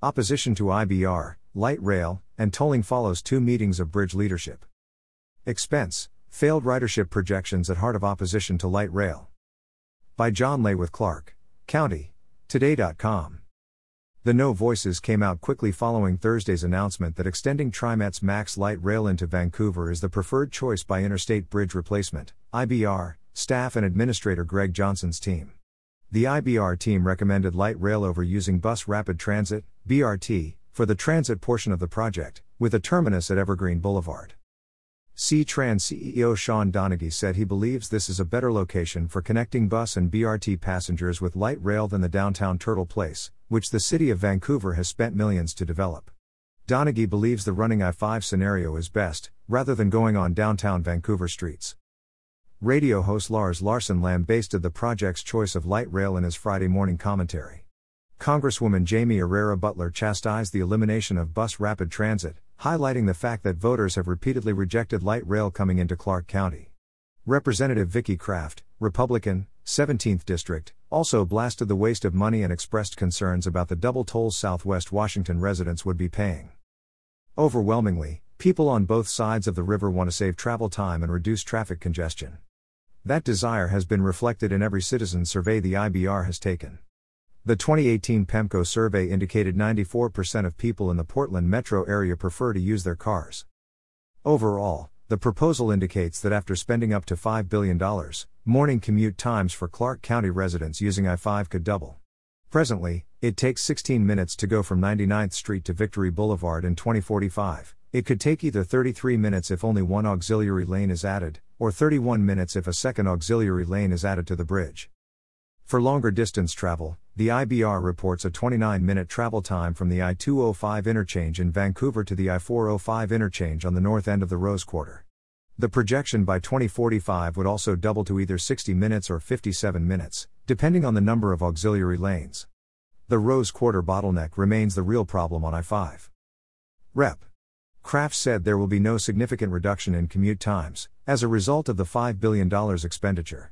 Opposition to IBR, light rail, and tolling follows two meetings of bridge leadership. Expense, failed ridership projections at heart of opposition to light rail. By John Ley with Clark County. Today.com. The No Voices came out quickly following Thursday's announcement that extending TriMet's Max Light Rail into Vancouver is the preferred choice by Interstate Bridge Replacement, IBR, staff and administrator Greg Johnson's team. The IBR team recommended light rail over using Bus Rapid Transit, BRT, for the transit portion of the project, with a terminus at Evergreen Boulevard. C-Tran CEO Shawn Donaghy said he believes this is a better location for connecting bus and BRT passengers with light rail than the downtown Turtle Place, which the city of Vancouver has spent millions to develop. Donaghy believes the running I 5 scenario is best, rather than going on downtown Vancouver streets. Radio host Lars Larson lambasted the project's choice of light rail in his Friday morning commentary. Congresswoman Jaime Herrera Beutler chastised the elimination of bus rapid transit, highlighting the fact that voters have repeatedly rejected light rail coming into Clark County. Representative Vicki Kraft, Republican, 17th District, also blasted the waste of money and expressed concerns about the double tolls Southwest Washington residents would be paying. Overwhelmingly, people on both sides of the river want to save travel time and reduce traffic congestion. That desire has been reflected in every citizen survey the IBR has taken. The 2018 PEMCO survey indicated 94% of people in the Portland metro area prefer to use their cars. Overall, the proposal indicates that after spending up to $5 billion, morning commute times for Clark County residents using I 5 could double. Presently, it takes 16 minutes to go from 99th Street to Victory Boulevard in 2045. It could take either 33 minutes if only one auxiliary lane is added, or 31 minutes if a second auxiliary lane is added to the bridge. For longer distance travel, the IBR reports a 29 minute travel time from the I 205 interchange in Vancouver to the I 405 interchange on the north end of the Rose Quarter. The projection by 2045 would also double to either 60 minutes or 57 minutes, depending on the number of auxiliary lanes. The Rose Quarter bottleneck remains the real problem on I 5. Rep. Kraft said there will be no significant reduction in commute times, as a result of the $5 billion expenditure.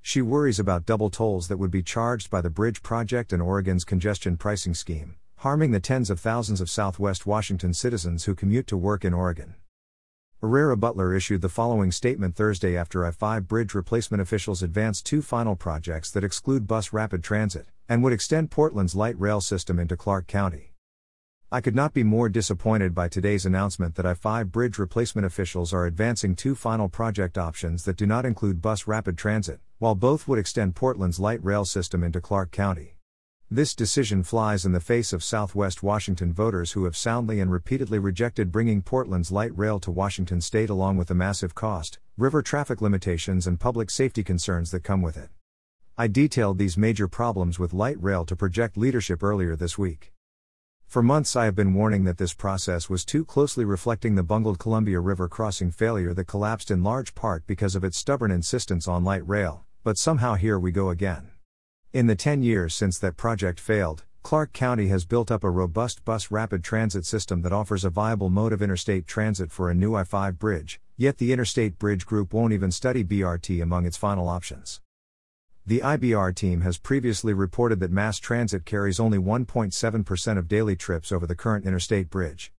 She worries about double tolls that would be charged by the bridge project and Oregon's congestion pricing scheme, harming the tens of thousands of Southwest Washington citizens who commute to work in Oregon. Herrera Beutler issued the following statement Thursday after I 5 bridge replacement officials advanced two final projects that exclude bus rapid transit and would extend Portland's light rail system into Clark County. I could not be more disappointed by today's announcement that I 5 bridge replacement officials are advancing two final project options that do not include bus rapid transit, while both would extend Portland's light rail system into Clark County. This decision flies in the face of Southwest Washington voters who have soundly and repeatedly rejected bringing Portland's light rail to Washington state along with the massive cost, river traffic limitations, and public safety concerns that come with it. I detailed these major problems with light rail to project leadership earlier this week. For months, I have been warning that this process was too closely reflecting the bungled Columbia River crossing failure that collapsed in large part because of its stubborn insistence on light rail, but somehow here we go again. In the 10 years since that project failed, Clark County has built up a robust bus rapid transit system that offers a viable mode of interstate transit for a new I 5 bridge, yet the Interstate Bridge Group won't even study BRT among its final options. The IBR team has previously reported that mass transit carries only 1.7% of daily trips over the current interstate bridge.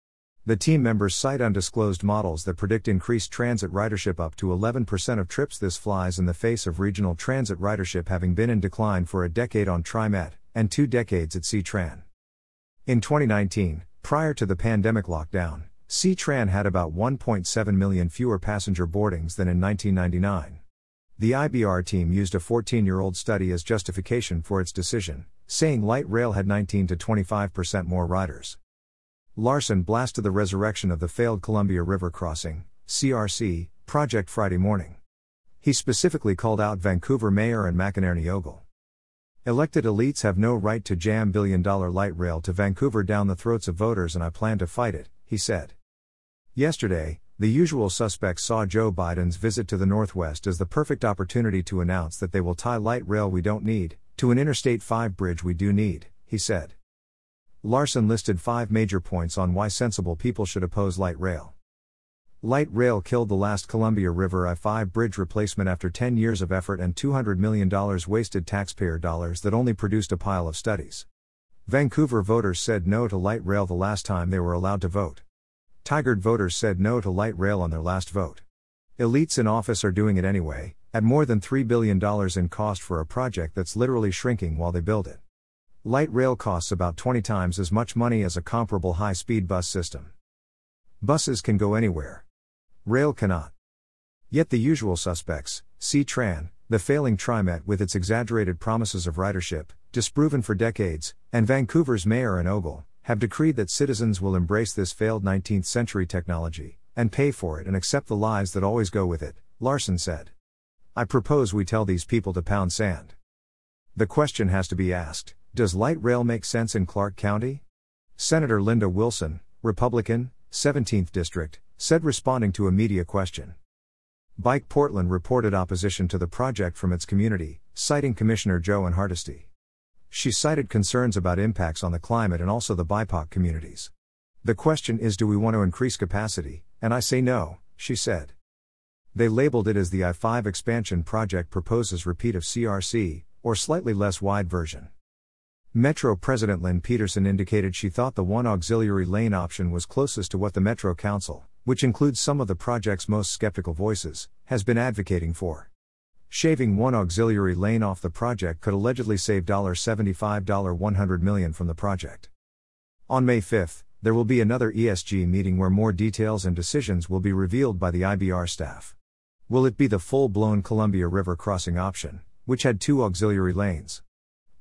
The team members cite undisclosed models that predict increased transit ridership up to 11% of trips. This flies in the face of regional transit ridership having been in decline for a decade on TriMet and two decades at C-Tran. In 2019, prior to the pandemic lockdown, C-Tran had about 1.7 million fewer passenger boardings than in 1999. The IBR team used a 14 year old study as justification for its decision, saying light rail had 19 to 25% more riders. Larson blasted the resurrection of the failed Columbia River Crossing, CRC, project Friday morning. He specifically called out Vancouver Mayor Anne McEnerny-Ogle. Elected elites have no right to jam billion dollar light rail to Vancouver down the throats of voters, and I plan to fight it, he said. Yesterday, the usual suspects saw Joe Biden's visit to the Northwest as the perfect opportunity to announce that they will tie light rail we don't need to an Interstate 5 bridge we do need, he said. Larson listed five major points on why sensible people should oppose light rail. Light rail killed the last Columbia River I 5 bridge replacement after 10 years of effort and $200 million wasted taxpayer dollars that only produced a pile of studies. Vancouver voters said no to light rail the last time they were allowed to vote. Tigard voters said no to light rail on their last vote. Elites in office are doing it anyway, at more than $3 billion in cost for a project that's literally shrinking while they build it. Light rail costs about 20 times as much money as a comparable high speed bus system. Buses can go anywhere. Rail cannot. Yet the usual suspects, C-Tran, the failing TriMet with its exaggerated promises of ridership, disproven for decades, and Vancouver's mayor and Ogle, have decreed that citizens will embrace this failed 19th century technology, and pay for it and accept the lies that always go with it, Larson said. I propose we tell these people to pound sand. The question has to be asked does light rail make sense in Clark County? Senator Linda Wilson, Republican, 17th District, said responding to a media question. Bike Portland reported opposition to the project from its community, citing Commissioner Jo Ann Hardesty. She cited concerns about impacts on the climate and also the BIPOC communities. The question is do we want to increase capacity, and I say no, she said. They labeled it as the I 5 expansion project proposes repeat of CRC, or slightly less wide version. Metro President Lynn Peterson indicated she thought the one auxiliary lane option was closest to what the Metro Council, which includes some of the project's most skeptical voices, has been advocating for. Shaving one auxiliary lane off the project could allegedly save $75 100 million from the project. On May 5, there will be another ESG meeting where more details and decisions will be revealed by the IBR staff. Will it be the full blown Columbia River crossing option, which had two auxiliary lanes?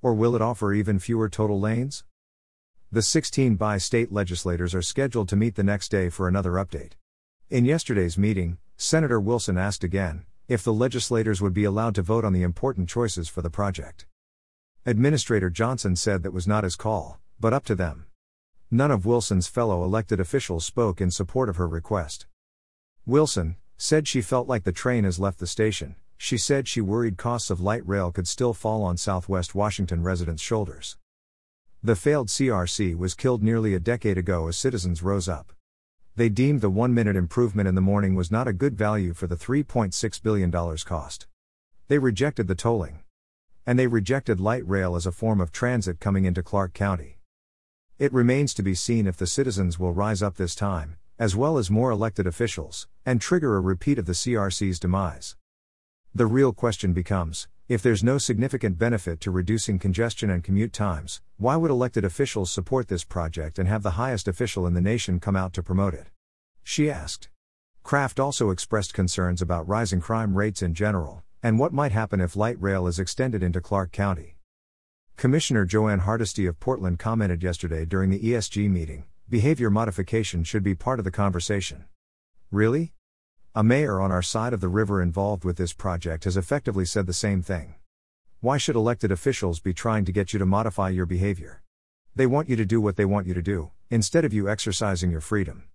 Or will it offer even fewer total lanes? The 16 bi state legislators are scheduled to meet the next day for another update. In yesterday's meeting, Senator Wilson asked again if the legislators would be allowed to vote on the important choices for the project. Administrator Johnson said that was not his call, but up to them. None of Wilson's fellow elected officials spoke in support of her request. Wilson said she felt like the train has left the station, she said she worried costs of light rail could still fall on Southwest Washington residents' shoulders. The failed CRC was killed nearly a decade ago as citizens rose up. They deemed the one minute improvement in the morning was not a good value for the $3.6 billion cost. They rejected the tolling. And they rejected light rail as a form of transit coming into Clark County. It remains to be seen if the citizens will rise up this time, as well as more elected officials, and trigger a repeat of the CRC's demise. The real question becomes if there's no significant benefit to reducing congestion and commute times, why would elected officials support this project and have the highest official in the nation come out to promote it? She asked. Kraft also expressed concerns about rising crime rates in general, and what might happen if light rail is extended into Clark County. Commissioner Jo Ann Hardesty of Portland commented yesterday during the ESG meeting behavior modification should be part of the conversation. Really? A mayor on our side of the river involved with this project has effectively said the same thing. Why should elected officials be trying to get you to modify your behavior? They want you to do what they want you to do, instead of you exercising your freedom.